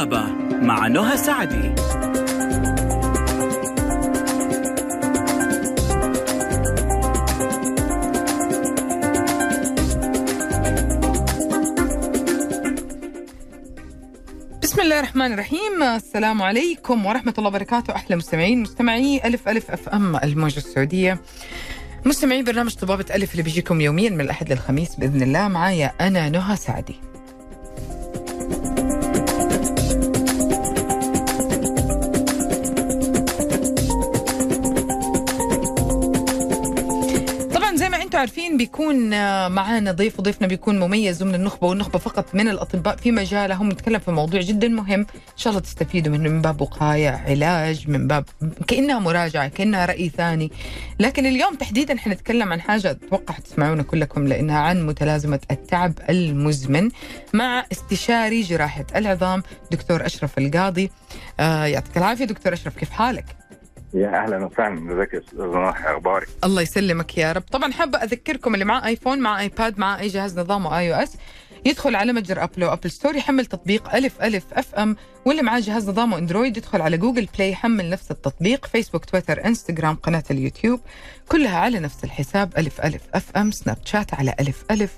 طبابة مع نهى سعدي. بسم الله الرحمن الرحيم. السلام عليكم ورحمة الله وبركاته. أحلى مستمعين مستمعي ألف ألف أف أم الموجة السعودية. مستمعي برنامج طبابة ألف اللي بيجيكم يوميا من الأحد للخميس بإذن الله. معايا أنا نهى سعدي. عارفين بيكون آه، معانا ضيف وضيفنا بيكون مميز ومن النخبة والنخبة فقط من الأطباء في مجالهم. نتكلم في موضوع جدا مهم. إن شاء الله تستفيدوا منه من باب وقاية علاج من باب كأنها مراجعة كأنها رأي ثاني. لكن اليوم تحديدا حنتكلم عن حاجة أتوقع تسمعونا كلكم لأنها عن متلازمة التعب المزمن مع استشاري جراحة العظام دكتور أشرف القاضي. آه يعطيك العافية دكتور أشرف كيف حالك؟ يا أهلا وسهلا. ازيك أستاذ نوح أخبارك؟ الله يسلمك يا رب. طبعا حابة أذكركم اللي معاه آيفون مع آيباد مع أي جهاز نظام iOS يدخل على متجر أبل و Apple Store يحمل تطبيق ألف ألف FM. واللي معاه جهاز نظامه أندرويد يدخل على Google Play يحمل نفس التطبيق. فيسبوك تويتر إنستغرام قناة اليوتيوب كلها على نفس الحساب. ألف ألف FM سناب شات على ألف ألف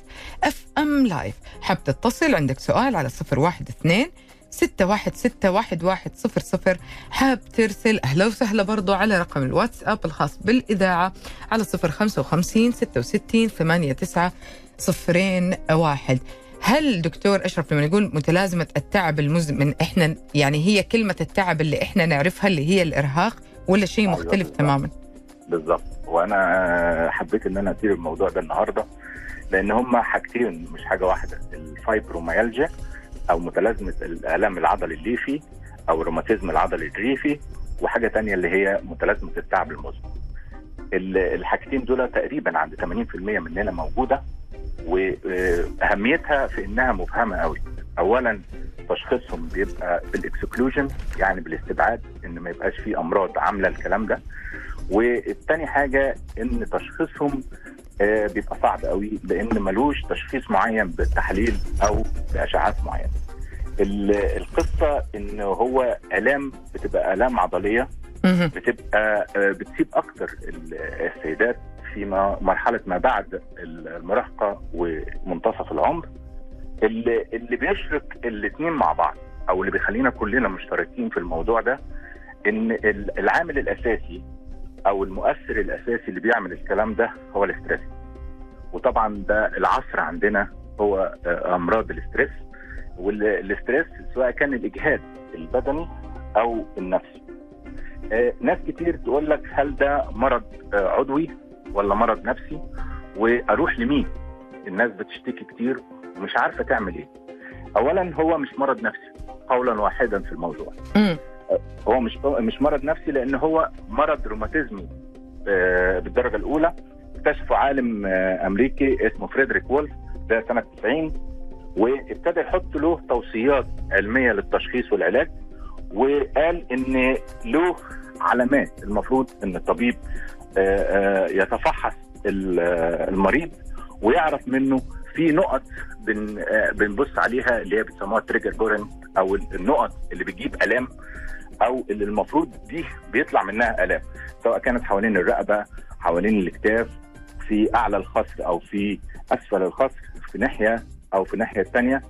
FM live حاب تتصل؟ عندك سؤال على صفر واحد اثنين ستة واحد ستة واحد واحد صفر صفر. حاب ترسل أهلا وسهلا برضو على رقم الواتساب الخاص بالإذاعة على صفر خمسة وخمسين ستة وستين ثمانية تسعة صفرين واحد. هل دكتور أشرف لما نقول متلازمة التعب المزمن إحنا يعني هي كلمة التعب اللي إحنا نعرفها اللي هي الإرهاق ولا شيء أيوة مختلف بالظبط. تماما؟ بالظبط وأنا حبيت إن أنا أثير الموضوع ده النهارده لأن هما حاجتين مش حاجة واحدة. الفايبروميالجيا أو متلازمة الالام العضلي الليفي أو الروماتيزم العضلي الليفي وحاجة تانية اللي هي متلازمة التعب المزمن. ال- الحاجتين دول تقريبا عند 80% مننا موجودة وأهميتها في إنها مبهمه قوي. اولا تشخيصهم بيبقى بال exclusion يعني بالاستبعاد إن ما يبقاش فيه أمراض عاملة الكلام ده. والتاني حاجة إن تشخيصهم بيبقى صعب قوي لأن ملوش تشخيص معين بالتحليل أو بأشعات معينة ال- القصة إن هو آلام بتبقى آلام عضلية. بتبقى آه، بتسيب أكتر ال- السيدات في مرحلة ما بعد المراهقة ومنتصف العمر اللي, اللي بيشرك الاثنين مع بعض أو اللي بيخلينا كلنا مشتركين في الموضوع ده إن ال- العامل الأساسي أو المؤثر الأساسي اللي بيعمل الكلام ده هو ال stress وطبعا ده العصر عندنا هو آه، أمراض ال stress وال stress سواء كان الإجهاد البدني أو النفسي. آه، ناس كتير تقول لك هل ده مرض آه، عضوي ولا مرض نفسي؟ وأروح لمين؟ الناس بتشتكي كتير ومش عارفة تعمل إيه. اولا هو مش مرض نفسي قولا واحدا في الموضوع. هو مش مش مرض نفسي لأن هو مرض روماتيزمي آه، بالدرجة الأولى. اكتشفه عالم آه، أمريكي اسمه فريدريك وولف ده سنة 90 وابتدى يحط له توصيات علمية للتشخيص والعلاج وقال إن له علامات المفروض إن الطبيب آه، يتفحص ال- المريض ويعرف منه في نقط بن بنبص عليها اللي هي بيسموها trigger point أو النقط اللي بتجيب آلام أو اللي المفروض دي بيطلع منها آلام سواء كانت حوالين الرقبة حوالين الاكتاف في أعلى الخصر أو في أسفل الخصر في ناحية أو في الناحيه الثانية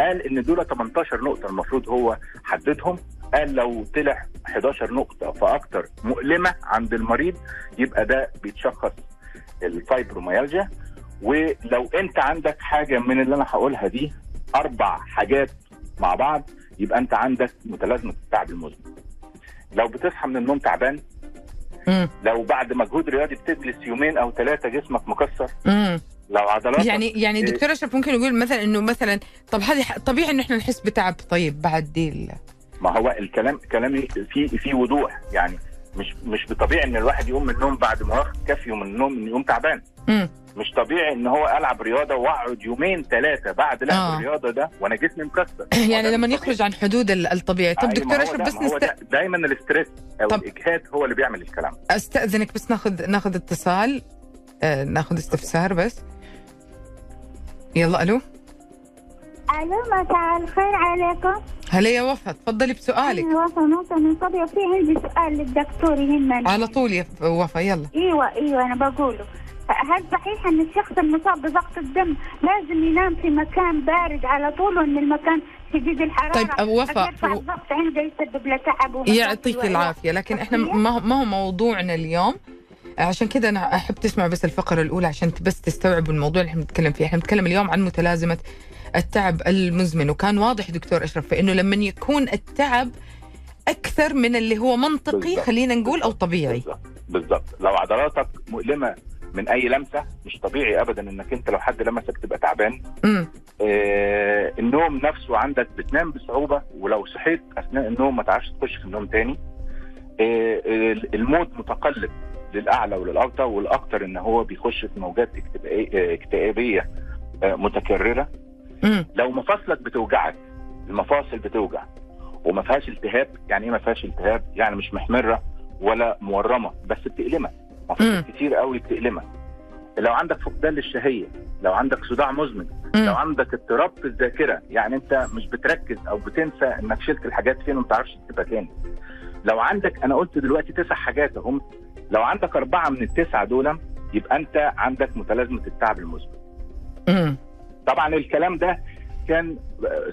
قال إن دول 18 نقطة المفروض هو حددهم. قال لو طلع 11 نقطة فأكتر مؤلمة عند المريض يبقى ده بيتشخص الفايبروميالجيا. ولو أنت عندك حاجة من اللي أنا هقولها دي أربع حاجات مع بعض يبقى انت عندك متلازمة التعب المزمن لو بتصحى من النوم تعبان مم. لو بعد مجهود رياضي بتجلس يومين أو ثلاثة جسمك مكسر مم. لو عضلاتك يعني يعني إيه. دكتور اشرف ممكن نقول مثلا إنه مثلا طب هذه طبيعي إنه إحنا نحس بتعب طيب بعد دي ما هو الكلام كلامي في في وضوح يعني مش مش بطبيعي إن الواحد يقوم من النوم بعد ما واخد كافيه من النوم إن يقوم تعبان. مم. مش طبيعي إن هو ألعب رياضة وأقعد يومين ثلاثة بعد لعب آه. الرياضة ده وأنا جسمي مكسر. يعني لما يخرج عن حدود ال- الطبيعي. طب دكتور أشرف بس نست... ده. دايما الاستريس أو طب- الإجهاد هو اللي بيعمل الكلام. أستأذنك بس ناخذ ناخذ اتصال. آه ناخذ استفسار بس. يلا ألو؟ ألو مساء الخير عليكم. هلا يا وفاء تفضلي بسؤالك. وفاء موسى من صبي وفي عندي سؤال للدكتور يهمني. على طول يا وفاء يلا. إيوه إيوه أنا بقوله. هل صحيح أن الشخص المصاب بضغط الدم لازم ينام في مكان بارد على طول وأن المكان شديد الحرارة؟ طيب، أبو وفاء، الضغط عنده يسبب له تعب يعطيك العافية لكن إحنا؟ ما هو- موضوعنا اليوم؟ عشان كذا أنا أحب تسمع بس الفقرة الأولى عشان بس تستوعبوا الموضوع اللي إحنا بنتكلم فيه. إحنا بنتكلم اليوم عن متلازمة التعب المزمن. وكان واضح دكتور أشرف في إنه لما يكون التعب أكثر من اللي هو منطقي بالضبط. خلينا نقول أو طبيعي. بالظبط لو عضلاتك مؤلمة من أي لمسة مش طبيعي ابدا إنك أنت لو حد لمسك تبقى تعبان. آه النوم نفسه عندك بتنام بصعوبة ولو صحيت أثناء النوم ما تعرفش تخش في النوم تاني. آه المود متقلب للأعلى وللأوطى والاكثر إن هو بيخش في موجات اكتئابية آه، متكررة. لو مفاصلك بتوجعك المفاصل بتوجع. وما فيهاش التهاب يعني إيه ما فيهاش التهاب؟ يعني مش محمرة ولا مورمة بس بتألمك. مفاصل مم. كتير قوي بتألمك. لو عندك فقدان للشهية لو عندك صداع مزمن لو عندك اضطراب في الذاكرة يعني أنت مش بتركز أو بتنسى إنك شلت الحاجات فين وما تعرفش تكتبها تاني. لو عندك أنا قلت دلوقتي تسع حاجات أهم. لو عندك أربعة من التسعة دول يبقى أنت عندك متلازمة التعب المزمن. طبعا الكلام ده كان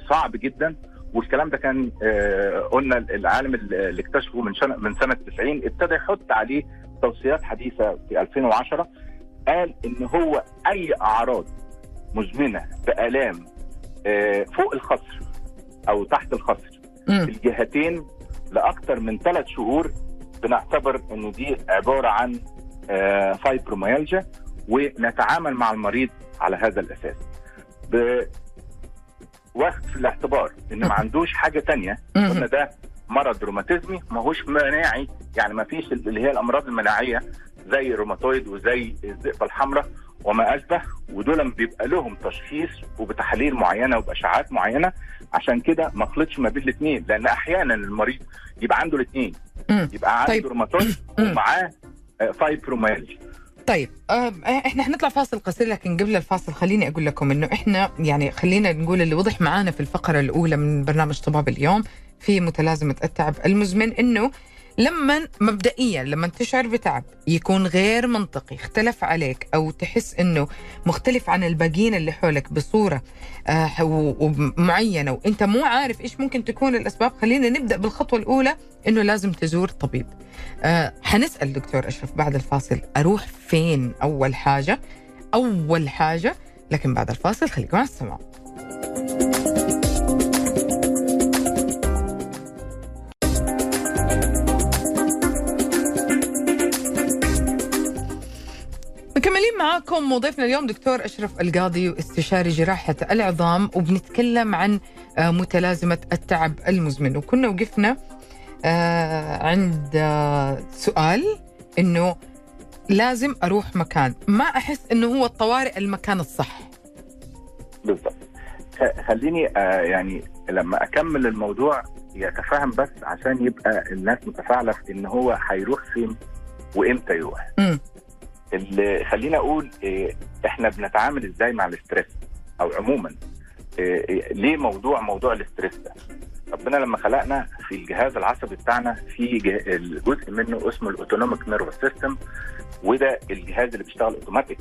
صعب جدا والكلام ده كان آه، قلنا العالم اللي اكتشفه من سنه من سنة 90 ابتدى يحط عليه توصيات حديثة في 2010 قال إن هو أي أعراض مزمنة بآلام آه، فوق الخصر أو تحت الخصر في الجهتين لاكثر من ثلاث شهور بنعتبر ان دي عبارة عن آه، فايبروميالجيا ونتعامل مع المريض على هذا الأساس. ب- واخد في الاعتبار إن ما عندوش حاجة تانية. قلنا ده مرض روماتيزمي ما هوش مناعي يعني ما فيش اللي هي الأمراض المناعية زي الروماتويد وزي الذئبه الحمراء وما أشبه ودول بيبقى لهم تشخيص وبتحاليل معينة وبأشعاعات معينة عشان كده ما خلطش ما بين الاثنين لأن أحيانا المريض يبقى عنده الاثنين يبقى عنده طيب. روماتويد. ومعاه آه، فايبروميالجيا طيب آه، إحنا حنطلع فاصل قصير لكن قبل الفاصل خليني أقول لكم إنه إحنا يعني خلينا نقول اللي وضح معانا في الفقرة الأولى من برنامج طبيب اليوم في متلازمة التعب المزمن إنه لما مبدئيا لما تشعر بتعب يكون غير منطقي اختلف عليك أو تحس إنه مختلف عن الباقيين اللي حولك بصورة آه ومعينة وإنت مو عارف إيش ممكن تكون الأسباب. خلينا نبدأ بالخطوة الأولى إنه لازم تزور طبيب. آه حنسأل دكتور أشرف بعد الفاصل أروح فين أول حاجة؟ أول حاجة لكن بعد الفاصل خليكم على السماع مكملين معاكم وضيفنا اليوم دكتور أشرف القاضي واستشاري جراحة العظام وبنتكلم عن آه، متلازمة التعب المزمن. وكنا وقفنا آه، عند آه، سؤال إنه لازم أروح مكان. ما أحس إنه هو الطوارئ المكان الصح. بالظبط خ- خليني يعني لما أكمل الموضوع يتفهم بس عشان يبقى الناس متفاعلة في إن هو هيروح فين وإمتى يروح. اللي خليني أقول إيه إحنا بنتعامل إزاي مع ال stress أو عموما إيه إيه ليه موضوع موضوع ال stress ده؟ ربنا لما خلقنا في الجهاز العصبي بتاعنا في الجزء منه اسمه ال autonomic nervous system وده الجهاز اللي بيشتغل أوتوماتيك.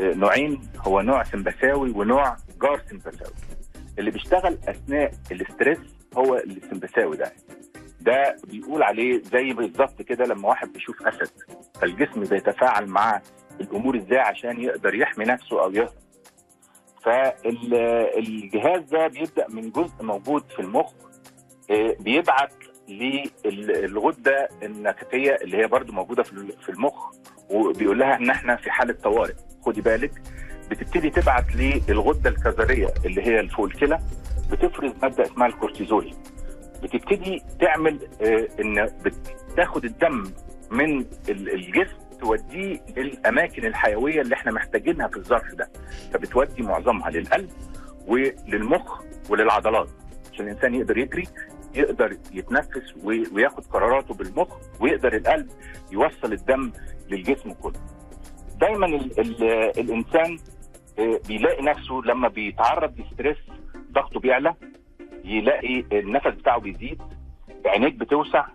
نوعين هو نوع سمبثاوي ونوع جار سمبثاوي اللي بيشتغل أثناء ال stress هو السمبثاوي ده. ده بيقول عليه زي بالظبط كده لما واحد بيشوف أسد فالجسم بيتفاعل مع الأمور إزاي عشان يقدر يحمي نفسه أو يهرب. فالجهاز ده بيبدأ من جزء موجود في المخ آه، بيبعت للغدة النكتيه اللي هي برضو موجودة في في المخ وبيقول لها إن إحنا في حالة طوارئ. خدي بالك بتبتدي تبعت للغدة الكظرية اللي هي فوق الكلى بتفرز مادة اسمها الكورتيزول. بتبتدي تعمل آه، إن بتاخد الدم من ال- الجسم توديه للأماكن الحيوية اللي إحنا محتاجينها في الظرف ده. فبتودي معظمها للقلب وللمخ وللعضلات عشان الإنسان يقدر يجري يقدر يتنفس وياخد قراراته بالمخ ويقدر القلب يوصل الدم للجسم كله. دايما ال ال الإنسان آه، بيلاقي نفسه لما بيتعرض لستريس ضغطه بيعلى يلاقي النفس بتاعه بيزيد عينيك بتوسع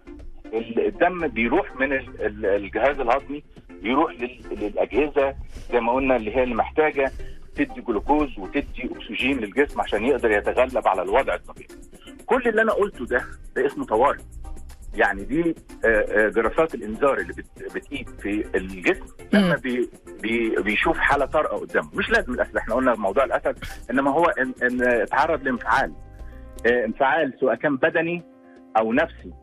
الدم بيروح من ال- ال- الجهاز الهضمي بيروح لل- للأجهزة زي ما قلنا اللي هي اللي محتاجة تدي جلوكوز وتدي أكسجين للجسم عشان يقدر يتغلب على الوضع الطبيعي. كل اللي أنا قلته ده ده اسمه طوارئ. يعني دي آه، آه، جرافات الإنذار اللي بت- بتقيد في الجسم لما. بي بي بيشوف حالة طارئة قدامه مش لازم الاسد إحنا قلنا موضوع الأسد إنما هو ان, إن اتعرض لانفعال آه، انفعال سواء كان بدني أو نفسي.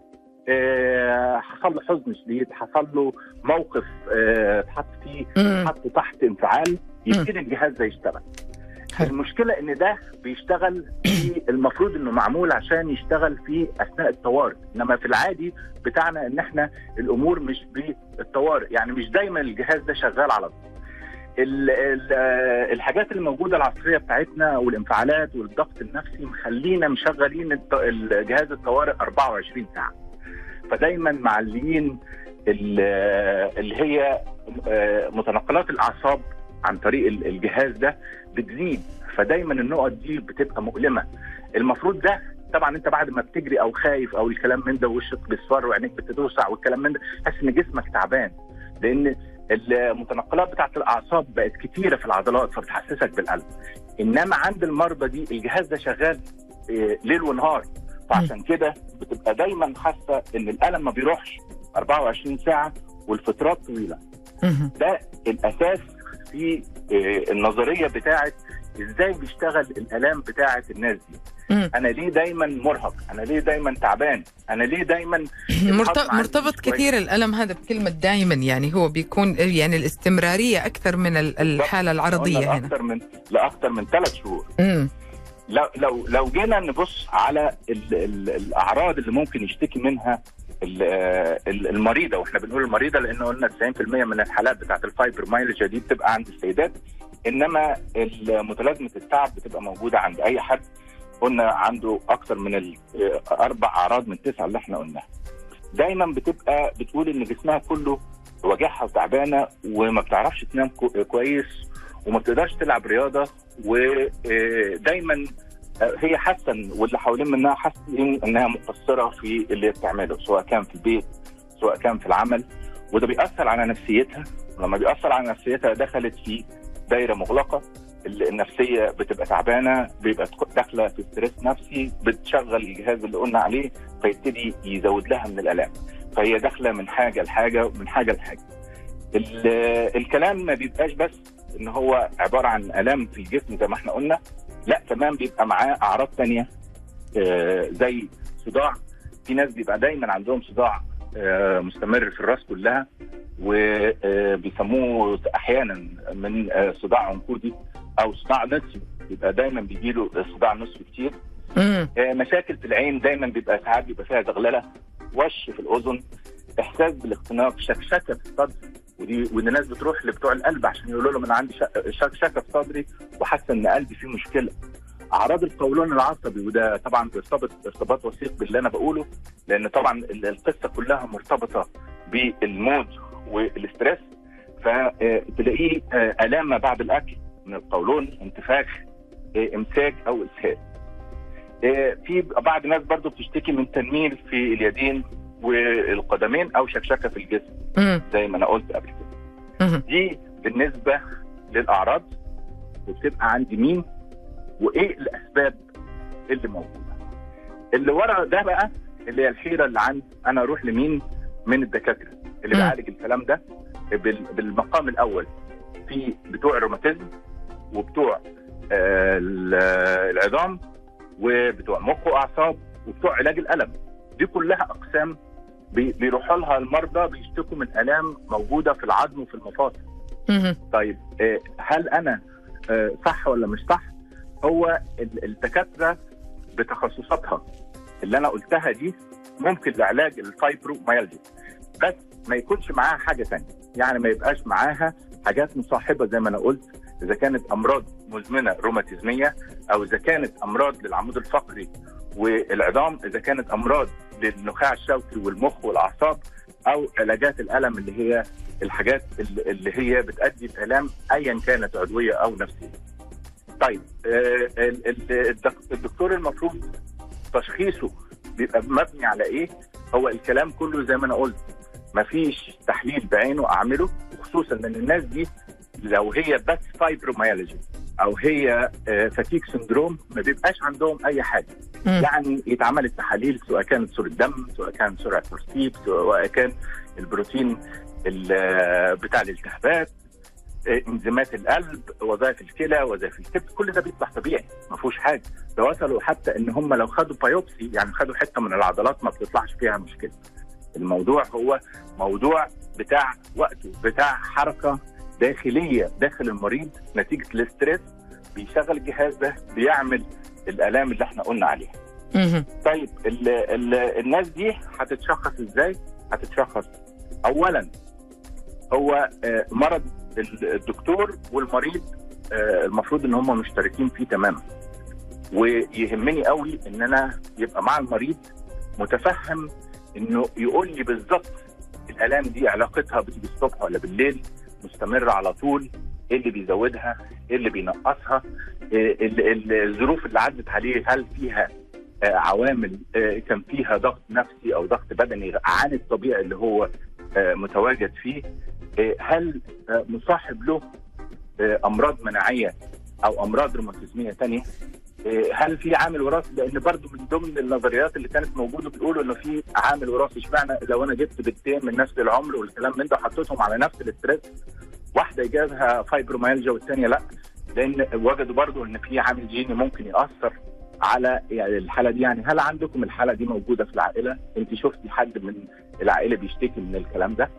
آه، حصل له حزن شديد حصل له موقف آه، اتحط فيه مم. حط تحت انفعال يبتدي الجهاز ده يشتغل. حلو. المشكلة إن ده بيشتغل في المفروض إنه معمول عشان يشتغل في أثناء الطوارئ. إنما في العادي بتاعنا إن إحنا الأمور مش بالطوارئ. يعني مش دايما الجهاز ده شغال على طول. آه، الحاجات اللي موجودة العصرية بتاعتنا والانفعالات والضغط النفسي مخلينا مشغلين الجهاز الطوارئ 24 ساعة. فدايما معليين آه، اللي هي آه، متنقلات الأعصاب عن طريق ال- الجهاز ده بتزيد. فدايما النقط دي بتبقى مؤلمة. المفروض ده طبعا انت بعد ما بتجري أو خايف أو الكلام من ده وشك بيصفر وعينيك بتتوسع والكلام من ده تحس إن جسمك تعبان. لأن المتنقلات بتاعت الأعصاب بقت كتيرة في العضلات فبتحسسك بالألم. إنما عند المرضى دي الجهاز ده شغال آه، ليل ونهار. فعشان كده بتبقى دايما حاسة إن الألم ما بيروحش 24 ساعة والفترات طويلة. ده الأساس في آه، النظرية بتاعت إزاي بيشتغل الألام بتاعت الناس دي. مم. أنا ليه دايما مرهق أنا ليه دايما تعبان أنا ليه دايما مرتبط. كثير الألم هذا بكلمة دائما يعني هو بيكون يعني الاستمرارية أكثر من ال- الحالة العرضية قلنا هنا لاكثر من لأكثر من ثلاث شهور مم. لو لو لو جينا نبص على ال ال الأعراض اللي ممكن يشتكي منها ال- ال- المريضة وإحنا بنقول المريضة لأن قلنا 90% من الحالات بتاعت الفايبروميالجيا دي بتبقى عند السيدات إنما متلازمه التعب بتبقى موجودة عند أي حد قلنا عنده أكثر من آه، أربع أعراض من تسعة اللي إحنا قلناها. دايما بتبقى بتقول إن جسمها كله وجعها وتعبانة وما بتعرفش تنام كو- كويس وما بتقدرش تلعب رياضة ودايما هي حاسة واللي حوالين منها حاسين إنها مقصرة في اللي بتعمله سواء كان في البيت سواء كان في العمل. وده بيأثر على نفسيتها. ولما بيأثر على نفسيتها دخلت في دايرة مغلقة. النفسية بتبقى تعبانة بيبقى داخلة في ستريس نفسي بتشغل الجهاز اللي قلنا عليه فيبتدي يزود لها من الالام فهي داخلة من حاجة لحاجة ومن حاجة لحاجة. ال- الكلام ما بيبقاش بس إن هو عبارة عن الام في الجسم زي ما إحنا قلنا لأ كمان بيبقى معاه أعراض تانية آه، زي صداع. في ناس بيبقى دايما عندهم صداع آه، مستمر في الرأس كلها وبيسموه أحيانا من آه، صداع عنقودي. أو صداع نصفي بيبقى دايما بيجيله صداع نصفي كتير. آه، مشاكل في العين دايما بيبقى ساعات بيبقى فيها زغللة وش في الأذن إحساس بالاختناق شكشكة في الصدر. ودي ودي ناس بتروح لبتوع القلب عشان يقولوا لهم أنا عندي شك- شكشكة في صدري وحاسة إن قلبي فيه مشكلة. أعراض القولون العصبي وده طبعا بيرتبط ارتباط وثيق باللي أنا بقوله لأن طبعا ال- القصة كلها مرتبطة بالمود والاسترس فتلاقيه آه، ألام ما بعد الأكل. من القولون انتفاخ آه، امساك أو إسهال آه، في بعض الناس برضو بتشتكي من تنميل في اليدين والقدمين أو شكشكة في الجسم. زي ما أنا قلت قبل كده. دي بالنسبة للأعراض وبتبقى عند مين وإيه الأسباب اللي موجودة اللي ورا ده بقى اللي هي الحيرة اللي عند أنا أروح لمين من الدكاترة اللي. بيعالج الكلام ده بال- بالمقام الأول في بتوع الروماتيزم وبتوع آه، ال- العظام وبتوع مخ وأعصاب وبتوع علاج الألم. دي كلها أقسام بي- بيروحوا لها المرضى بيشتكوا من آلام موجودة في العظم وفي المفاصل. طيب آه، هل أنا آه، صح ولا مش صح؟ هو ال- الدكاترة بتخصصاتها. اللي أنا قلتها دي ممكن لعلاج الفايبروميالجيا بس ما يكونش معاها حاجة ثانية يعني ما يبقاش معاها حاجات مصاحبة زي ما أنا قلت إذا كانت أمراض مزمنة روماتيزمية أو إذا كانت أمراض للعمود الفقري والعظام إذا كانت أمراض للنخاع الشوكي والمخ والأعصاب أو علاجات الألم اللي هي الحاجات اللي هي بتؤدي الالام ايا كانت عضوية أو نفسية. طيب آه، ال- ال- الدك- الدكتور المفروض تشخيصه بيبقى مبني على إيه هو الكلام كله زي ما أنا قلت مفيش تحليل بعينه أعمله وخصوصا إن الناس دي لو هي بس فايبروميالجي أو هي fatigue syndrome ما بيبقاش عندهم أي حاجة. يعني يتعمل التحاليل سواء كانت صورة دم سواء كان سرعه ترسيب سواء كان البروتين ال- بتاع الالتهابات آه، إنزيمات القلب وظائف الكلى وظائف الكبد كل ده بيطلع طبيعي ما فيهوش حاجة. ده وصلوا حتى إن هم لو خدوا biopsy يعني خدوا حتة من العضلات ما بتطلعش فيها مشكلة. الموضوع هو موضوع بتاع وقته بتاع حركة داخلية داخل المريض نتيجة الاسترس بيشغل الجهاز ده بيعمل الألام اللي إحنا قلنا عليها. طيب ال ال الناس دي هتتشخص إزاي؟ هتتشخص اولا هو آه، مرض ال- الدكتور والمريض آه، المفروض إن هم مشتركين فيه تماما ويهمني قوي إن أنا يبقى مع المريض متفهم إنه يقول لي بالظبط الألام دي علاقتها بتيجي الصبح ولا بالليل مستمرة على طول إيه اللي بيزودها؟ إيه اللي بينقصها؟ إيه ال- ال- الظروف اللي عدت عليه هل فيها آه، عوامل آه، كان فيها ضغط نفسي أو ضغط بدني عن الطبيعي اللي هو آه، متواجد فيه؟ هل مصاحب له أمراض مناعية أو أمراض روماتيزمية ثانية هل في عامل وراثي؟ لأن برضو من ضمن النظريات اللي كانت موجودة بيقولوا إنه في عامل وراثي. إشمعنى لو أنا جبت بنتين من نفس العمر والكلام من ده وحطيتهم على نفس الاسترس واحدة جابها فايبروميالجيا والثانيه لأ؟ لأن وجدوا برضو إن في عامل جيني ممكن يأثر على يعني الحالة دي. يعني هل عندكم الحالة دي موجودة في العائلة؟ أنت شفتي حد من العائلة بيشتكي من الكلام ده؟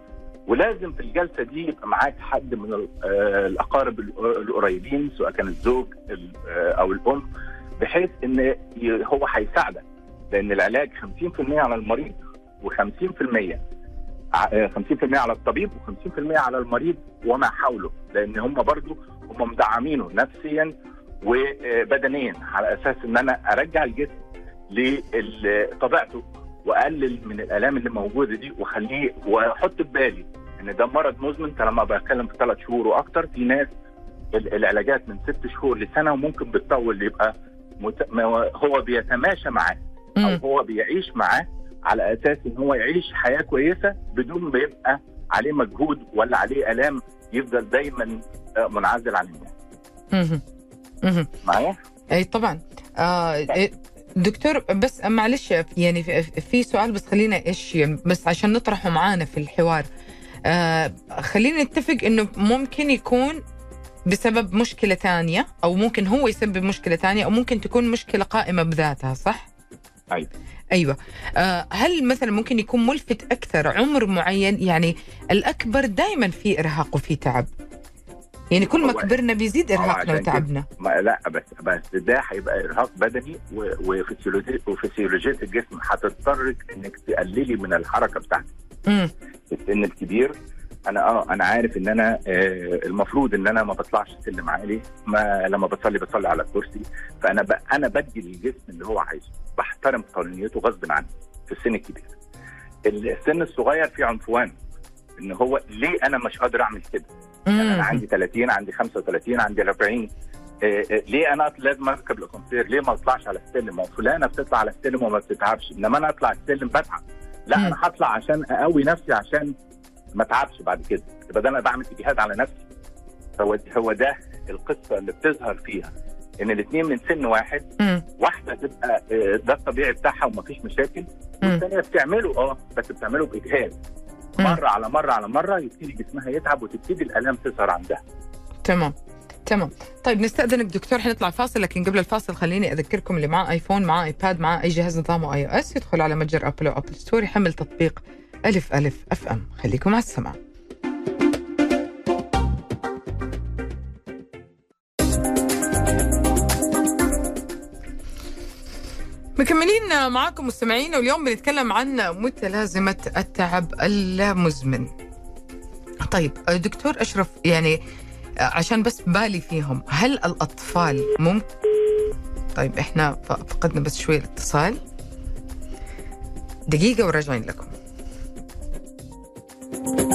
ولازم في الجلسة دي يبقى معاك حد من آه، الأقارب ال- القريبين سواء كان الزوج ال- آه، أو الأم. بحيث إن هو هيساعدك. لأن العلاج 50% على المريض و50% 50% على الطبيب و50% على المريض وما حوله. لأن هم برضو هم مدعمينه نفسيا وبدنيا على أساس إن أنا أرجع الجسم لطبيعته وأقلل من الألام اللي موجودة دي وأخليه وأحط في بالي إن ده مرض مزمن. لما بتكلم في ثلاث شهور وأكتر في ناس ال- العلاجات من ست شهور لسنة وممكن بتطول يبقى مت... هو- بيتماشى معاه أو. هو بيعيش معاه على أساس إن هو يعيش حياة كويسة بدون ما يبقى عليه مجهود ولا عليه آلام يفضل دايما آه، منعزل عن الناس. معايا؟ أي طبعا آه إيه، دكتور بس معلش يعني في- في سؤال بس خلينا إيش بس عشان نطرحه معانا في الحوار آه خلينا نتفق إنه ممكن يكون بسبب مشكلة ثانية أو ممكن هو يسبب مشكلة ثانية أو ممكن تكون مشكلة قائمة بذاتها صح؟ أيوة. أيوة. آه هل مثلا ممكن يكون ملفت أكثر عمر معين؟ يعني الأكبر دائما في إرهاق وفي تعب. يعني كل ما كبرنا بيزيد عشان كده. وتعبنا. ما لا بس بس ده هيبقى إرهاق بدني وفسيولوجية الجسم. هتضطرك إنك تقللي من الحركة بتاعتك. السن الكبير أنا آه أنا عارف ان أنا آه المفروض ان أنا ما بطلعش سلم عالي ما لما بصلي بصلي على الكرسي. فأنا ب... أنا بدي للجسم اللي هو عايزه بحترم قانونيته غصب عني في السن الكبير. السن الصغير فيه عنفوان إن هو ليه أنا مش قادر أعمل كده؟ يعني أنا. عندي 30 عندي 35 عندي 40 آه، آه، ليه أنا لازم أركب الاسانسير ليه ما أطلعش على السلم؟ ما فلانة بتطلع على السلم وما بتتعبش. إنما أنا أطلع السلم بتعب. لا. أنا هطلع عشان أقوي نفسي عشان ما اتعبش بعد كده يبقى ده أنا بعمل إجهاد على نفسي هو هو ده القصة اللي بتظهر فيها إن الاثنين من سن واحد مم. واحدة تبقى آه، ده الطبيعي بتاعها ومفيش مشاكل. والثانيه بتعمله آه بس بتعمله بإجهاد. مرة على مرة على مرة يبتدي جسمها يتعب وتبتدي الالام تظهر عندها تمام تمام طيب نستأذنك دكتور حنطلع فاصل لكن قبل الفاصل خليني أذكركم اللي معاه آيفون معاه آيباد معاه أي جهاز نظامه iOS يدخل على متجر أبل أو Apple Store يحمل تطبيق ألف ألف أف أم. خليكم على السماع. مكملين معاكم مستمعين واليوم بنتكلم عن متلازمة التعب المزمن طيب دكتور أشرف يعني عشان بس بالي فيهم هل الأطفال ممكن طيب إحنا فقدنا بس شوي الاتصال. دقيقة وراجعين لكم. Bye.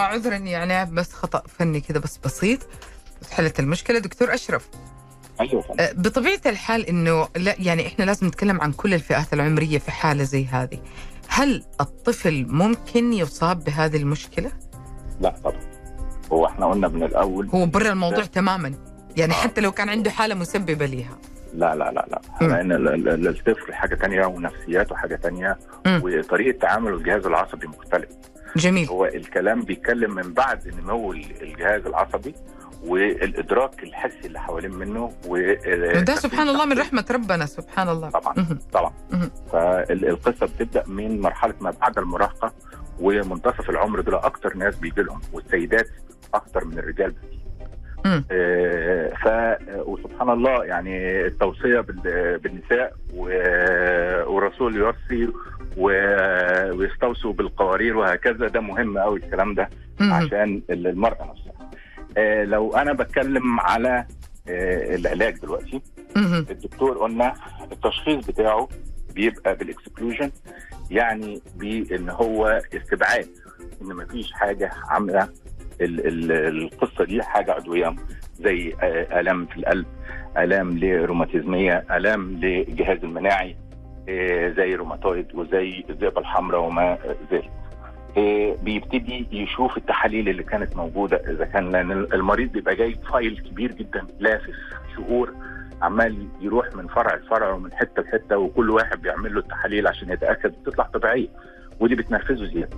عذرا يعني بس خطأ فني كذا بس بسيط. حلت المشكلة. دكتور أشرف. أيوه. آه، بطبيعة الحال إنه لا يعني إحنا لازم نتكلم عن كل الفئات العمرية في حالة زي هذه. هل الطفل ممكن يصاب بهذه المشكلة؟ لا طبعا. هو إحنا قلنا من الأول هو برا الموضوع تماما. يعني آه. حتى لو كان عنده حالة مسببة ليها. لا لا لا لا. لأن ال- ال- ال- الطفل حاجة تانية ونفسياته حاجة تانية مم. وطريقة تعامل الجهاز العصبي مختلف. جميل هو الكلام بيتكلم من بعد نمو ال- الجهاز العصبي والإدراك الحسي اللي حوالين منه و وده سبحان الله من رحمة ربنا سبحان الله طبعا. طبعا. فالقصة بتبدأ من مرحلة ما بعد المراهقة ومنتصف العمر دول أكتر ناس بيجي لهم والسيدات أكتر من الرجال بكتير. مم. آه، ف وسبحان الله يعني التوصية بال- بالنساء والرسول يوصي و- ويستوصوا بالقوارير وهكذا ده مهم قوي الكلام ده. عشان المرأة نفسها. آه، لو أنا بتكلم على آه، العلاج دلوقتي. الدكتور قلنا التشخيص بتاعه بيبقى بالاكسكلوجن يعني بإن هو استبعاد إن مفيش حاجة عاملة ال- ال- القصة دي حاجة عضوية زي آه، آلام في القلب آلام لروماتيزمية آلام للجهاز المناعي زي روماتويد وزي الذئبه الحمراء وما ذلك آه، بيبتدي يشوف التحاليل اللي كانت موجودة. إذا كان المريض بيبقى جاي file كبير جدا لافف شهور عمال يروح من فرع لفرع ومن حتة لحتة وكل واحد بيعمل له التحاليل عشان يتأكد بتطلع طبيعية ودي بتنرفزه زيادة.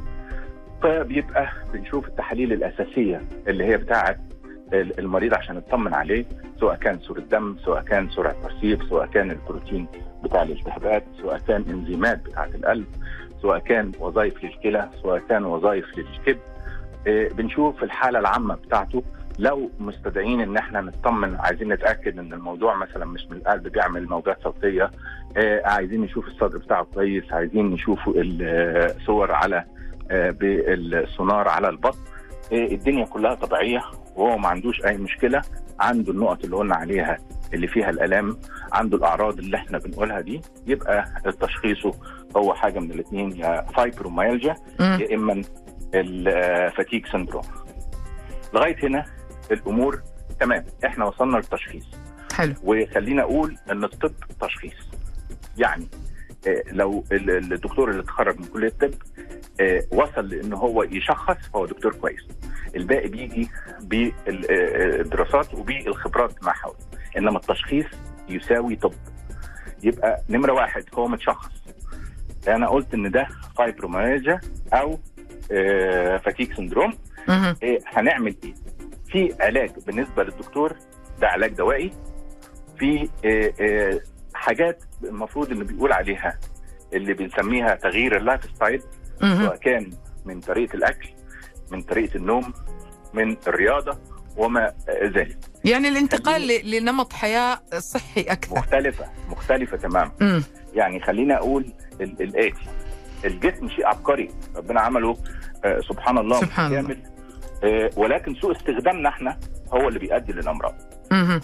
فبيبقى بنشوف التحاليل الأساسية اللي هي بتاعة ال- المريض عشان نطمن عليه سواء كان صوره دم سواء كان سرعه ترسيب سواء كان البروتين. بتاع الالتهابات سواء كان إنزيمات بتاعة القلب سواء كان وظائف للكلى سواء كان وظائف للكبد. آه، بنشوف الحالة العامة بتاعته لو مستدعين إن إحنا نطمن عايزين نتأكد إن الموضوع مثلا مش من القلب بيعمل موجات صوتية آه، عايزين نشوف الصدر بتاعه كويس عايزين نشوف الصور على آه، بالسونار على البطن آه، الدنيا كلها طبيعية وهو ما عندوش أي مشكلة عنده النقط اللي قلنا عليها اللي فيها الألام عنده الأعراض اللي إحنا بنقولها دي يبقى تشخيصه هو حاجة من الاثنين يا فايبروميالجيا. يا إما ال fatigue syndrome لغاية هنا الأمور تمام إحنا وصلنا للتشخيص. حلو. وخلينا أقول إن الطب تشخيص. يعني آه، لو ال- ال- الدكتور اللي اتخرج من كلية الطب آه، وصل لإن هو يشخص هو دكتور كويس. الباقي بيجي بالدراسات وبالخبرات ما حوله إنما التشخيص يساوي طب يبقى نمرة واحد هو متشخص أنا قلت إن ده فايبروميالجيا أو fatigue syndrome مهم. إيه هنعمل إيه؟ في علاج بالنسبة للدكتور ده علاج دوائي في إيه إيه حاجات المفروض انه بيقول عليها اللي بنسميها تغيير ال lifestyle. سواء كان من طريقة الأكل من طريقة النوم من الرياضة وما ذلك يعني الانتقال ل- لنمط حياة صحي أكثر مختلفة مختلفة تماما. يعني خلينا أقول ال- الاتي الجسم شيء عبقري ربنا عمله آه سبحان الله سبحان الله. كامل آه ولكن سوء استخدامنا إحنا هو اللي بيؤدي للأمراض.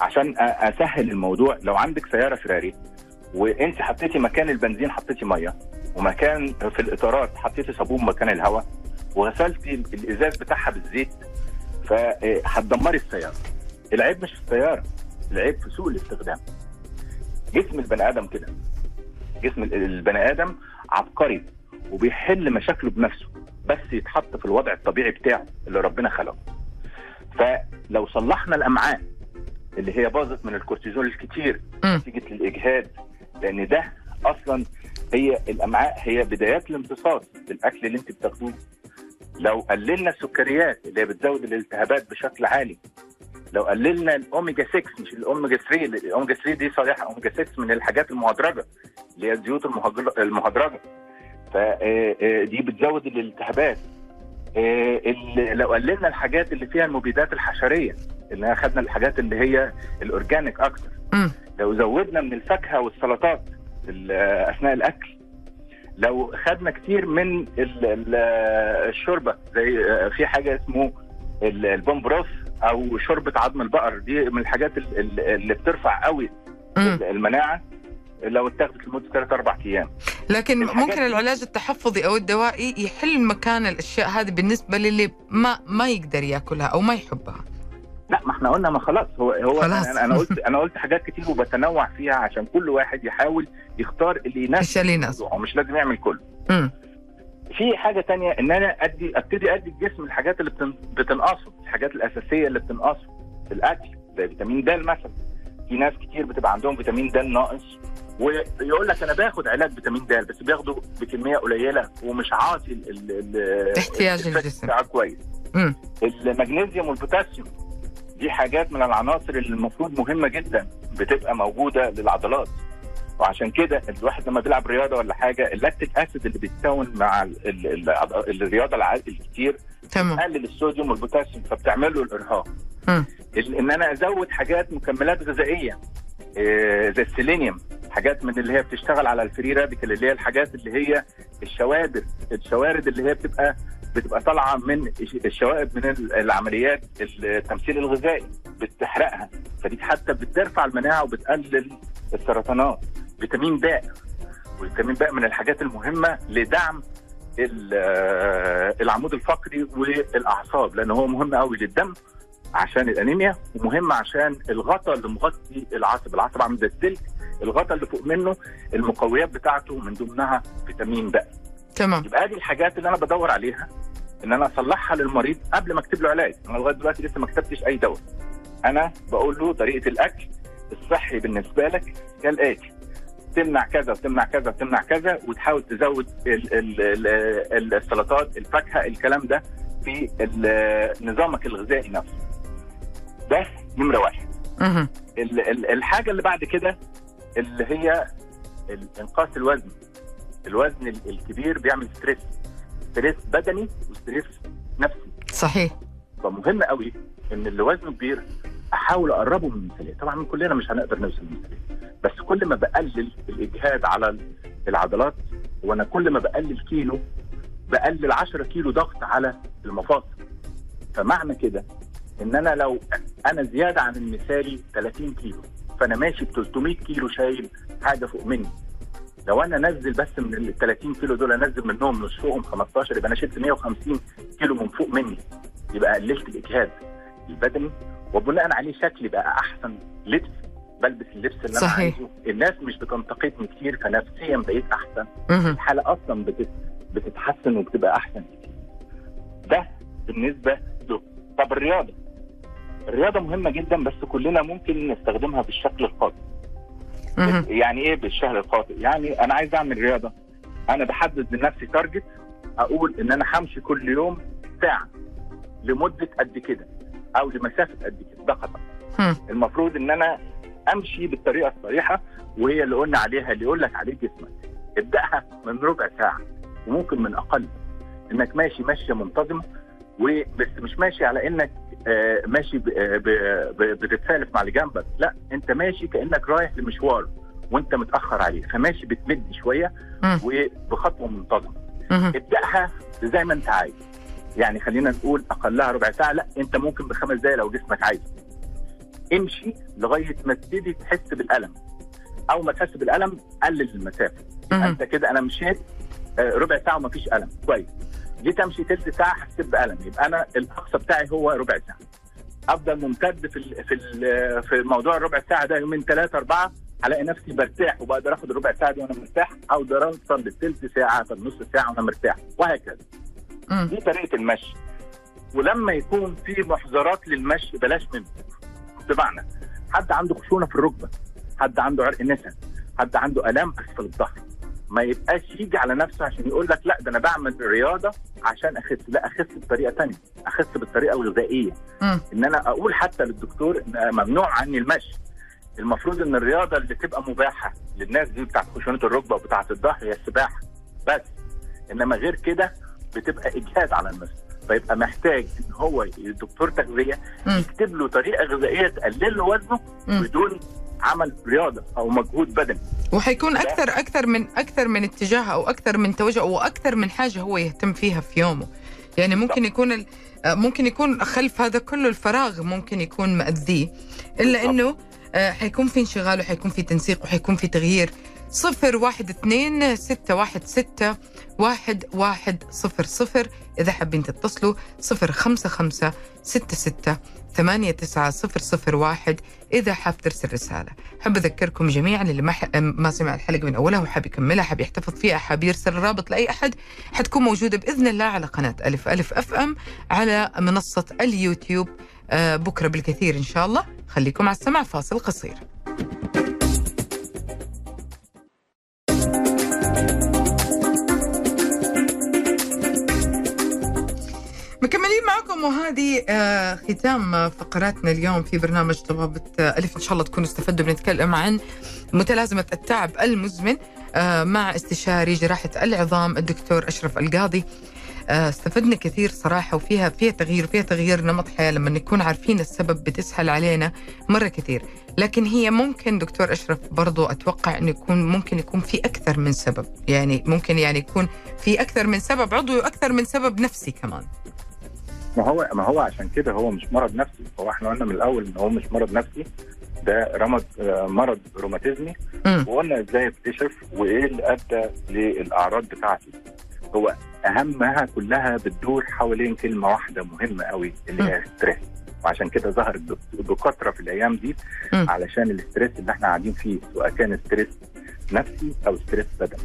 عشان أسهل الموضوع لو عندك سيارة فيراري وأنت حطيتي مكان البنزين حطيتي مية ومكان في الإطارات حطيتي صابون مكان الهواء وغسلتي الإزاز بتاعها بالزيت فهتدمري السيارة. العيب مش في السيارة العيب في سوء الاستخدام. جسم البني آدم كده. جسم ال- البني آدم عبقري وبيحل مشاكله بنفسه بس يتحط في الوضع الطبيعي بتاعه اللي ربنا خلقه. فلو صلحنا الأمعاء اللي هي باظت من الكورتيزول الكتير. نتيجة الاجهاد لأن ده أصلا هي الأمعاء هي بدايات الامتصاص للأكل اللي أنت بتاخدوه. لو قللنا السكريات اللي بتزود الالتهابات بشكل عالي لو قللنا الأوميجا 6 مش الأوميجا 3 الأوميجا 3 دي صالحه أوميجا 6 من الحاجات المهدرجة اللي هي الزيوت المهدرجة. فدي بتزود الالتهابات. آه، لو قللنا الحاجات اللي فيها المبيدات الحشرية اللي اخذنا الحاجات اللي هي ال organic أكتر. لو زودنا من الفاكهة والسلطات ال- أثناء الأكل لو خدنا كتير من ال- ال- الشوربة زي في حاجة اسمه ال- ال bone broth أو شوربة عظم البقر. دي من الحاجات ال- ال- اللي بترفع قوي. المناعة لو اتاخدت لمدة ثلاث أربع أيام. لكن ممكن العلاج التحفظي أو الدوائي يحل مكان الأشياء هذه بالنسبة للي ما ما يقدر ياكلها أو ما يحبها. لا ما إحنا قلنا ما خلاص هو هو خلاص. أنا أنا قلت أنا قلت حاجات كتير وبتنوع فيها عشان كل واحد يحاول يختار اللي يناسب ومش لازم يعمل كله أمم. في حاجة تانية إن أنا ادي أبتدي أدي الجسم الحاجات اللي بتن... بتنقصه الحاجات الأساسية اللي بتنقصه في الأكل زي فيتامين د مثلا في ناس كتير بتبقى عندهم فيتامين د ناقص ويقول لك أنا باخد علاج فيتامين د بس بياخده بكمية قليلة ومش عاطي ال... ال... احتياج الجسم. بتاعه كويس. المغنيسيوم والبوتاسيوم دي حاجات من العناصر اللي المفروض مهمة جدا بتبقى موجودة للعضلات. وعشان كده الواحد لما بيلعب رياضة ولا حاجة ال lactic acid اللي بيتكون مع ال ال ال الرياضة الع- الكتير تمام. قلل الصوديوم والبوتاسيوم فبتعمل له الإرهاق. إن أنا أزود حاجات مكملات غذائية آه، زي السيلينيوم. حاجات من اللي هي بتشتغل على ال free radical اللي هي الحاجات اللي هي الشوادر الشوارد اللي هي بتبقى بتبقى طالعة من الش- الشوائب من ال- العمليات التمثيل الغذائي بتحرقها. فدي حتى بترفع المناعة وبتقلل السرطانات. فيتامين باء وفيتامين باء من الحاجات المهمة لدعم ال- العمود الفقري والأعصاب لأن هو مهم قوي للدم عشان الأنيميا ومهم عشان الغطاء اللي مغطي العصب. العصب عامل زي السلك الغطاء اللي فوق منه المقويات بتاعته من ضمنها فيتامين د. تمام. يبقى دي الحاجات اللي أنا بدور عليها إن أنا أصلحها للمريض قبل ما أكتب له علاج. أنا لغاية دلوقتي لسه ما كتبتش أي دواء. أنا بقول له طريقة الأكل الصحي بالنسبة لك كالاتي تمنع كذا وتمنع كذا وتمنع كذا وتحاول تزود ال ال ال السلطات الفاكهة الكلام ده في نظامك الغذائي نفسه. ده نمرة واحد. الحاجة اللي بعد كده اللي هي انقاص الوزن. الوزن ال- الكبير بيعمل stress stress بدني و stress نفسي. صحيح. فمهم قوي إن اللي وزنه كبير أحاول أقربه من المثالية. طبعا كلنا مش هنقدر نوصل للمثالية. بس كل ما بقلل الإجهاد على ال- العضلات وأنا كل ما بقلل كيلو بقلل 10 كيلو ضغط على المفاصل. فمعنى كده إن أنا لو أنا زيادة عن المثالي 30 كيلو. فانا ماشي ب 300 كيلو شايل حاجة فوق مني. لو أنا انزل بس من ال 30 كيلو دول انزل منهم نصفهم 15 يبقى أنا شلت 150 كيلو من فوق مني. يبقى قللت الإجهاد البدني. وبناء عليه شكلي بقى أحسن لبس. بلبس اللبس اللي أنا صحيح. عايزه. الناس مش بتنتقدني كتير فنفسيا بقيت أحسن. الحالة أصلا بتت... بتتحسن وبتبقى أحسن كتير. ده بالنسبة له طب الرياضة. الرياضه مهمة جدا بس كلنا ممكن نستخدمها بالشكل الخاطئ. يعني إيه بالشهر الخاطئ؟ يعني أنا عايز أعمل رياضة أنا بحدد لنفسي تارجت أقول إن أنا همشي كل يوم ساعة لمدة قد كده أو لمسافة قد كده ده خطأ. المفروض إن أنا أمشي بالطريقة الصحيحه وهي اللي قلنا عليها اللي يقول لك عليه جسمك ابدأها من ربع ساعة وممكن من أقل إنك ماشي ماشيه منتظمه وبس مش ماشي على إنك آه، ماشي آه، بتتسالف مع اللي جنبك. لا أنت ماشي كأنك رايح لمشوار وأنت متأخر عليه فماشي بتمد شوية. وبخطوة منتظمة. ابدأها زي ما أنت عايز. يعني خلينا نقول أقلها ربع ساعة لا أنت ممكن بخمس دقايق لو جسمك عايز. امشي لغاية ما تبتدي تحس بالألم. أول ما تحس بالألم قلل المسافة. أنت كده أنا مشيت آه، ربع ساعة ومفيش ألم. كويس. جيت امشي تلت ساعة حسيت بالم يبقى أنا الأقصى بتاعي هو ربع ساعة. أفضل ممتد في ال في ال في موضوع الربع ساعة ده يومين ثلاثة أربعة هلاقي نفسي برتاح وبقدر آخد الربع ساعة دي وأنا مرتاح أقدر أوصل للثلث ساعة في النص ساعة وأنا مرتاح. وهكذا. دي طريقة المشي. ولما يكون في محظرات للمشي بلاش منه بمعنى حد عنده خشونة في الركبة حد عنده عرق نسا حد عنده آلام أسفل الظهر. ما يبقاش يجي على نفسه عشان يقول لك لا ده أنا بعمل رياضة عشان أخس لا أخس بطريقة تانية أخس بالطريقة الغذائية أمم. إن أنا أقول حتى للدكتور ان ممنوع عني المشي المفروض إن الرياضة اللي تبقى مباحة للناس دي بتاعت خشونة الركبة وبتاعه الظهر هي السباحة بس إنما غير كده بتبقى إجهاد على النفس فيبقى محتاج إن هو الدكتور تغذية. يكتب له طريقة غذائية تقلل له وزنه. بدون عمل رياضة أو مجهود بدني. وحيكون أكثر أكثر من أكثر من اتجاه أو أكثر من توجه وأكثر من حاجة هو يهتم فيها في يومه. يعني ممكن يكون آه، ممكن يكون خلف هذا كله الفراغ ممكن يكون مأذيه إلا. إنه آه، حيكون في انشغال وحيكون في تنسيق وحيكون في تغيير. صفر واحد اثنين ستة واحد ستة واحد واحد صفر صفر. إذا حابين تتصلوا صفر خمسة خمسة ستة ستة ثمانية تسعة صفر صفر واحد. إذا حاب ترسل رسالة حاب أذكركم جميعا اللي ما, ح... ما سمع الحلقة من أولها وحاب يكملها حاب يحتفظ فيها حاب يرسل الرابط لأي أحد حتكون موجودة بإذن الله على قناة ألف ألف أف أم على منصة اليوتيوب. آه، بكرة بالكثير إن شاء الله. خليكم على السمع فاصل قصير. معكم وهذه آه، ختام فقراتنا اليوم في برنامج طبابة آه، ألف إن شاء الله تكونوا استفدوا بنتكلم عن متلازمة التعب المزمن آه، مع استشاري جراحة العظام الدكتور أشرف القاضي. استفدنا كثير صراحة وفيها فيها تغيير وفيها تغيير نمط حياة لما نكون عارفين السبب بتسهل علينا مرة كثير. لكن هي ممكن دكتور أشرف برضو أتوقع أنه يكون ممكن يكون في أكثر من سبب. يعني ممكن يعني يكون في أكثر من سبب عضوي وأكثر من سبب نفسي كمان. ما هو ما هو عشان كده هو مش مرض نفسي. هو إحنا قلنا من الأول إن هو مش مرض نفسي. ده مرض آه، مرض روماتيزمي. وقلنا إزاي يكتشف وإيه اللي أدى للأعراض بتاعته هو أهمها كلها بتدور حوالين كلمة واحدة مهمة قوي اللي هي stress وعشان كده ظهرت بك- بكثرة في الأيام دي. علشان ال stress اللي إحنا قاعدين فيه سواء كان stress نفسي أو ستريس بدني.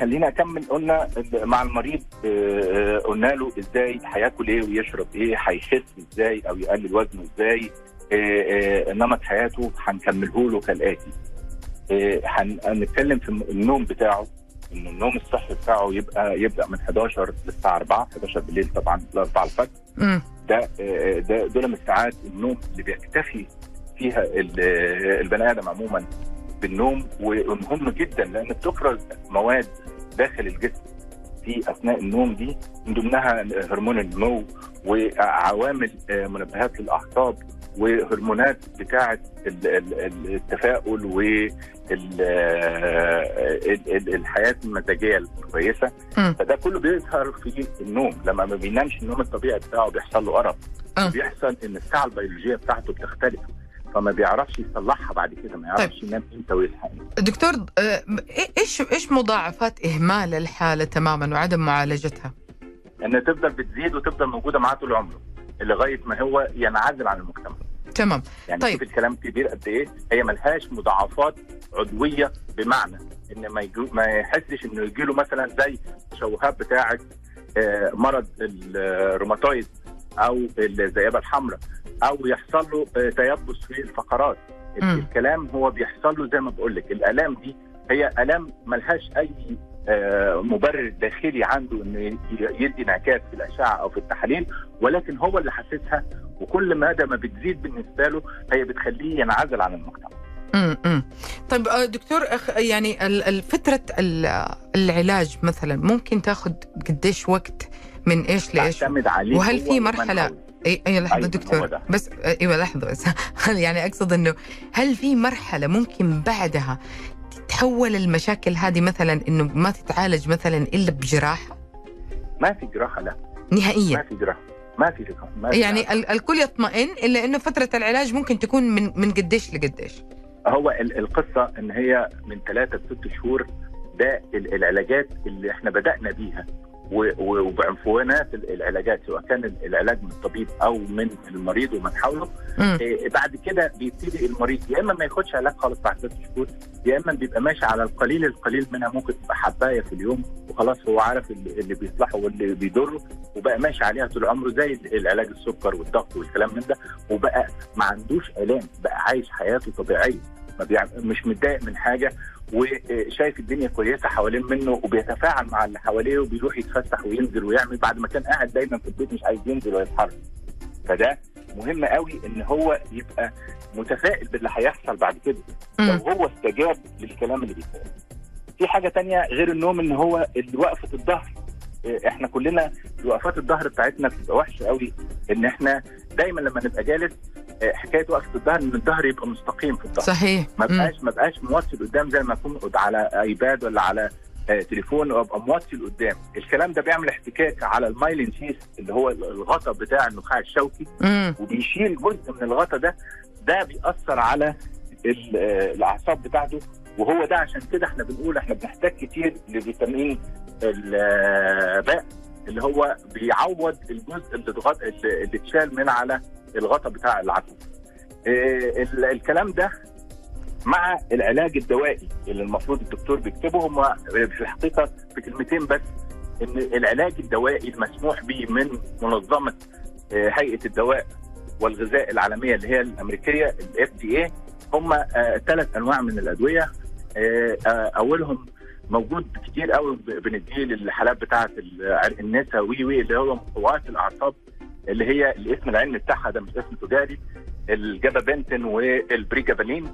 خلينا أكمل. قلنا مع المريض آه، آه، قلنا له إزاي هياكل إيه ويشرب إيه هيخس إزاي أو يقلل وزنه إزاي آه، آه، نمط حياته هنكمله له كالآتي. آه، هن- هنتكلم في النوم بتاعه إن النوم الصحي بتاعه يبقى يبدأ من 11 للساعة 4 11 بالليل طبعا ل 4 الفجر. ده آه، ده دول من ساعات النوم اللي بيكتفي فيها ال- آه، البني آدم عموما. بالنوم ومهم جدا لأن بتفرز مواد داخل الجسم في أثناء النوم دي من ضمنها هرمون النمو وعوامل آه، منبهات للأعصاب وهرمونات بتاعة ال- ال- ال- التفاؤل والحياة المزاجية الكويسة. فده كله بيظهر في النوم لما ما بينامش النوم الطبيعي بتاعه بيحصل له أرق آه. بيحصل إن الساعة البيولوجية بتاعته بتختلف فما بيعرفش يصلحها بعد كده ما يعرفش ينام إمتى ويصحى دكتور آه، إيه- إيش إيش مضاعفات إهمال الحالة تماما وعدم معالجتها؟ إن تفضل بتزيد وتفضل موجودة معاه طول عمره لغاية ما هو ينعزل عن المجتمع تمام يعني طيب. طيب. شوف الكلام كبير قد إيه هي ملهاش مضاعفات عضوية بمعنى إن ما يجو ما يحسش إنه يجي له مثلا زي التشوهات بتاعة آه، مرض الروماتويد أو الذئابه الحمراء أو يحصل له آه، تيبس في الفقرات. الكلام هو بيحصل له زي ما بقول لك الألام دي هي ألام ملهاش أي آه، مبرر داخلي عنده انه يدي انعكاس في الأشعة أو في التحاليل ولكن هو اللي حاسسها وكل مدى ما بتزيد بالنسبة له هي بتخليه ينعزل عن المجتمع امم. طيب آه، دكتور يعني فتره ال- العلاج مثلا ممكن تاخذ قديش وقت من إيش لإيش؟ وهل في حوله. إي إي لحظة أيوة، دكتور. بس أيوه لحظة بس يعني أقصد إنه هل في مرحلة ممكن بعدها تتحول المشاكل هذه مثلا إنه ما تتعالج مثلا إلا بجراحة ما في جراحة لا ما نهائيا في جراحة ما في جراحة ما في يعني جراحة. ال- الكل يطمئن إلا إنه فترة العلاج ممكن تكون من من قديش لقديش هو ال- القصة إن هي من ثلاثة لست شهور ده ال- العلاجات اللي إحنا بدأنا بيها وبعنفوانات ال- العلاجات سواء كان ال- العلاج من الطبيب أو من المريض ومن حوله. إيه، بعد كده بيبتدي المريض يا إما ما ياخدش علاج خالص بعد ست شهور يا إما بيبقى ماشي على القليل القليل منها ممكن تبقى حباية في اليوم وخلاص هو عارف اللي, بيصلحه واللي بيضره وبقى ماشي عليها طول عمره زي العلاج السكر والضغط والكلام من ده وبقى ما عندوش آلام بقى عايش حياته طبيعية ما بيع... مش متضايق من حاجة وشايف الدنيا كويسة حوالين منه وبيتفاعل مع اللي حواليه وبيروح يتفسح وينزل ويعمل بعد ما كان قاعد دايما في البيت مش عايز ينزل ويتحرك فده مهم قوي إن هو يبقى متفائل باللي هيحصل بعد كده. لو. هو استجاب للكلام اللي بيتقال. في حاجة تانية غير النوم إن هو وقفه الظهر. إحنا كلنا وقفات الظهر بتاعتنا بتبقى وحشة قوي إن إحنا دايما لما نبقى جالس إيه، حكاية وقفة الظهر إن الظهر يبقى مستقيم في الظهر. صحيح. ما. بقاش ما بقاش موصل قدام زي ما اكون على ايباد ولا على آه، تليفون وأبقى موصل قدام الكلام ده بيعمل احتكاك على ال myelin sheath اللي هو الغطاء بتاع النخاع الشوكي. وبيشيل جزء من الغطاء ده. ده بيأثر على آه، الأعصاب بتاعته. وهو ده عشان كده إحنا بنقول إحنا بنحتاج كتير لفيتامين الباء اللي هو بيعوض الجزء اللي اللي اتشال من على الغطاء بتاع العظم. إيه، ال- الكلام ده مع العلاج الدوائي اللي المفروض الدكتور بيكتبه هم في الحقيقة في كلمتين بس إن العلاج الدوائي المسموح به من منظمة آه، هيئة الدواء والغذاء العالمية اللي هي الأمريكية الاف دي اي هم ثلاث أنواع من الأدوية آه، آه، أولهم موجود كتير قوي بنديه للحالات بتاعه ال- النساء وي وي اللي هو مقويات الأعصاب اللي هي الاسم العلمي بتاعها ده مش اسم تجاري الجابابنتين والبريجابالين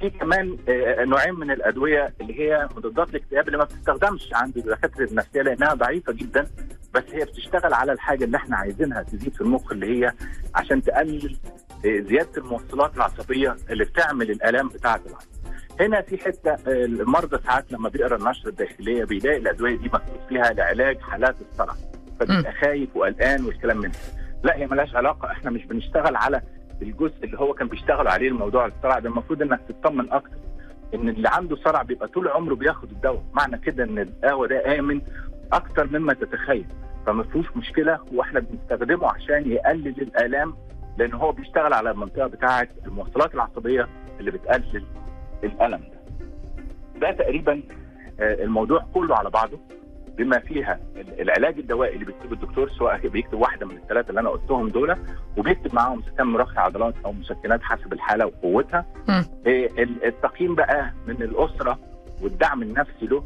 في كمان آه، نوعين من الأدوية اللي هي مضادات الاكتئاب اللي ما بتستخدمش عند الدكاترة النفسية لأنها ضعيفة جدا بس هي بتشتغل على الحاجة اللي إحنا عايزينها تزيد في المخ اللي هي عشان تقلل آه، زيادة الموصلات العصبية اللي بتعمل الآلام بتاعة العصب. هنا في حتة آه، المرضى ساعات لما بيقرأ النشرة الداخلية بيلاقي الأدوية دي مكتوب فيها لعلاج حالات الصرع فبيبقى خايف وقلقان والكلام من ده. لا هي ملهاش علاقة إحنا مش بنشتغل على الجزء اللي هو كان بيشتغل عليه الموضوع الصرع ده. المفروض إنك تطمن أكتر إن اللي عنده صرع بيبقى طول عمره بياخد الدواء. معنى كده إن الدواء ده آمن أكتر مما تتخيل. فما فيهوش مشكلة وإحنا بنستخدمه عشان يقلل الآلام لأن هو بيشتغل على المنطقة بتاعة الموصلات العصبية اللي بتقلل الالم ده. ده تقريبا آه، الموضوع كله على بعضه بما فيها ال- العلاج الدوائي اللي بيكتبه الدكتور سواء بيكتب واحدة من الثلاثه اللي أنا قلتهم دول وبيكتب معاهم سكان مرخي عضلات أو مسكنات حسب الحالة وقوتها. ال- التقييم بقى من الأسرة والدعم النفسي له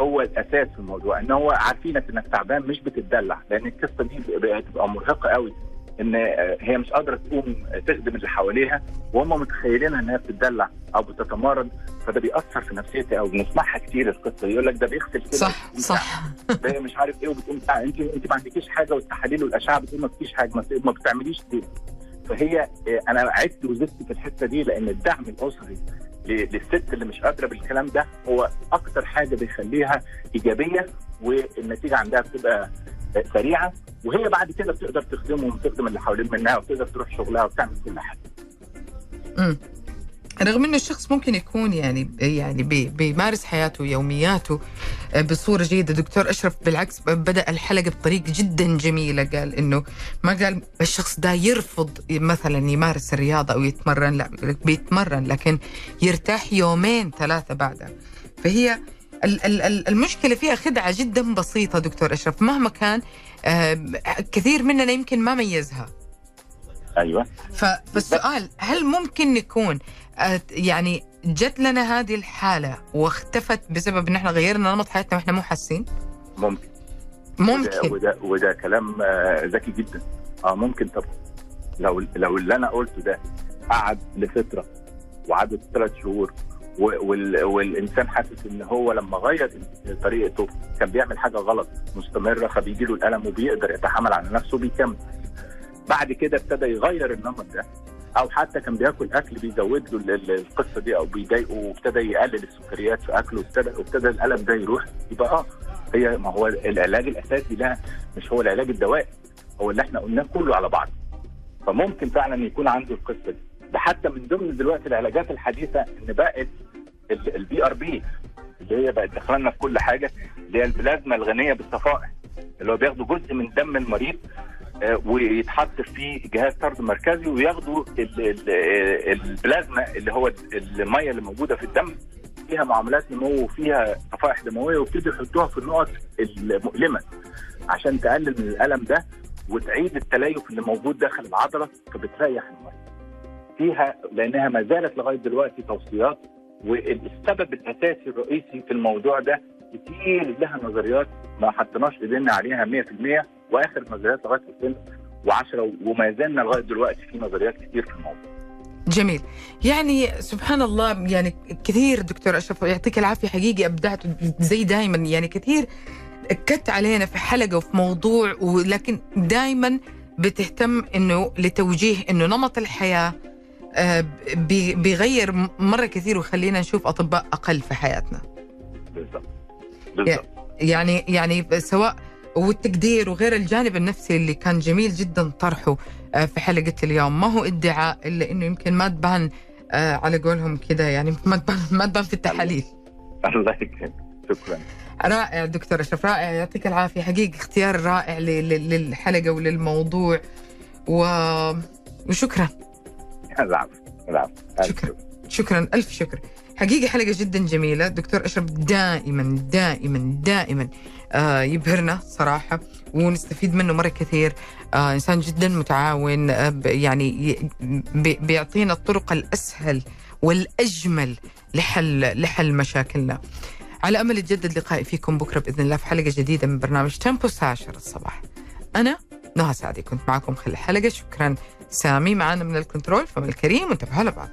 هو الأساس في الموضوع إن هو عارفينك إنك تعبان مش بتدلع لأن القصة دي بتبقى مرهقة قوي إن آه، هي مش قادرة تقوم تخدم اللي حواليها وهم متخيلينها إنها بتدلع أو بتتمرد فده بيأثر في نفسيتي أو بنسمعها كتير القصة يقول لك ده بيغسل كده صح صح. ده مش عارف إيه وبتقوم أنت أنت ما عندكيش حاجة والتحاليل والأشعة بتقول ما فيش حاجة ما, بتعمليش دي فهي آه، أنا عدت وزدت في الحتة دي لأن الدعم الأسري للست اللي مش قادرة بالكلام ده هو أكتر حاجة بيخليها إيجابية والنتيجة عندها بتبقى آه، سريعة وهي بعد كده بتقدر تخدمهم وتخدم اللي حوالين منها وتقدر تروح شغلها وتعمل كل حاجة. مم. رغم انه الشخص ممكن يكون يعني يعني بي- بيمارس حياته ويومياته آه، بصورة جيدة. دكتور أشرف بالعكس بدأ الحلقة بطريقة جدا جميلة. قال إنه ما قال الشخص ده يرفض مثلا يمارس الرياضة أو يتمرن لا بيتمرن لكن يرتاح يومين ثلاثة بعدها. فهي المشكلة فيها خدعة جدا بسيطة دكتور أشرف. مهما كان آه، كثير مننا يمكن ما ميزها. أيوه. فالسؤال هل ممكن نكون آه، يعني جت لنا هذه الحالة واختفت بسبب إن إحنا غيرنا نمط حياتنا وإحنا مو حاسين؟ ممكن. وده, ممكن وده, وده كلام آه، ذكي جدا. آه ممكن طبعا. لو لو اللي أنا قلته ده قعد لفترة وعدت ثلاث شهور والإنسان حاسس إن هو لما غير طريقته كان بيعمل حاجة غلط مستمرة فبيجي له الألم وبيقدر يتحمل على نفسه وبيكمل. بعد كده ابتدى يغير النمط ده أو حتى كان بياكل أكل بيزود له ال- ال- القصة دي أو بيضايقه وابتدى يقلل السكريات في أكله وابتدى وابتدى الألم ده يروح يبقى آه هي ما هو العلاج الأساسي ده مش هو العلاج الدوائي هو اللي إحنا قلناه كله على بعض. فممكن فعلا يكون عنده القصة دي. ده حتى من ضمن دلوقتي العلاجات الحديثة إن بقت ال PRP اللي هي بقت داخلنا في كل حاجة اللي هي البلازما الغنية بالصفائح اللي هو بياخدوا جزء من دم المريض آه، ويتحط فيه جهاز طرد مركزي وياخدوا آه، البلازما اللي هو المية اللي موجودة في الدم فيها معاملات نمو وفيها صفائح دموية ويبتدوا يحطوها في النقط المؤلمة عشان تقلل من الألم ده وتعيد التليف اللي موجود داخل العضلة فبتريح المريض. فيها لأنها ما زالت لغاية دلوقتي توصيات والسبب الأساسي الرئيسي في الموضوع ده كتير لها نظريات ما حطيناش إيدينا عليها 100% وآخر نظريات لغاية 2010 وما زلنا لغاية دلوقتي في نظريات كتير في الموضوع. جميل يعني سبحان الله يعني كثير دكتور أشرف يعطيك العافية حقيقي أبدعت زي دائما يعني كثير اكدت علينا في حلقة وفي موضوع ولكن دائما بتهتم إنه لتوجيه إنه نمط الحياة بيغير مرة كثير ويخلينا نشوف أطباء أقل في حياتنا. بالظبط. بالظبط. يعني يعني سواء والتقدير وغير الجانب النفسي اللي كان جميل جدا طرحه آه، في حلقة اليوم. ما هو ادعاء إلا أنه يمكن ما تبان آه على قولهم كده يعني ما تبان ما تبان في التحاليل. الله يكرمك. شكرا. رائع دكتور أشرف رائع. يعطيك العافية. حقيقي اختيار رائع للحلقة وللموضوع. و... وشكرا. العفو العفو ألف شكرا. شكرا. ألف شكر. حقيقة حلقة جدا جميلة. دكتور أشرف دائما دائما دائما آه يبهرنا صراحة ونستفيد منه مرة كثير. آه إنسان جدا متعاون آه يعني بي- بيعطينا الطرق الأسهل والأجمل لحل لحل مشاكلنا. على أمل يتجدد لقائي فيكم بكرة بإذن الله في حلقة جديدة من برنامج تيمبو الساعة 10 الصباح. أنا نهى سعدي كنت معكم خلال الحلقة. شكرا سامي معنا من ال control فم الكريم وانتبهوا لبعض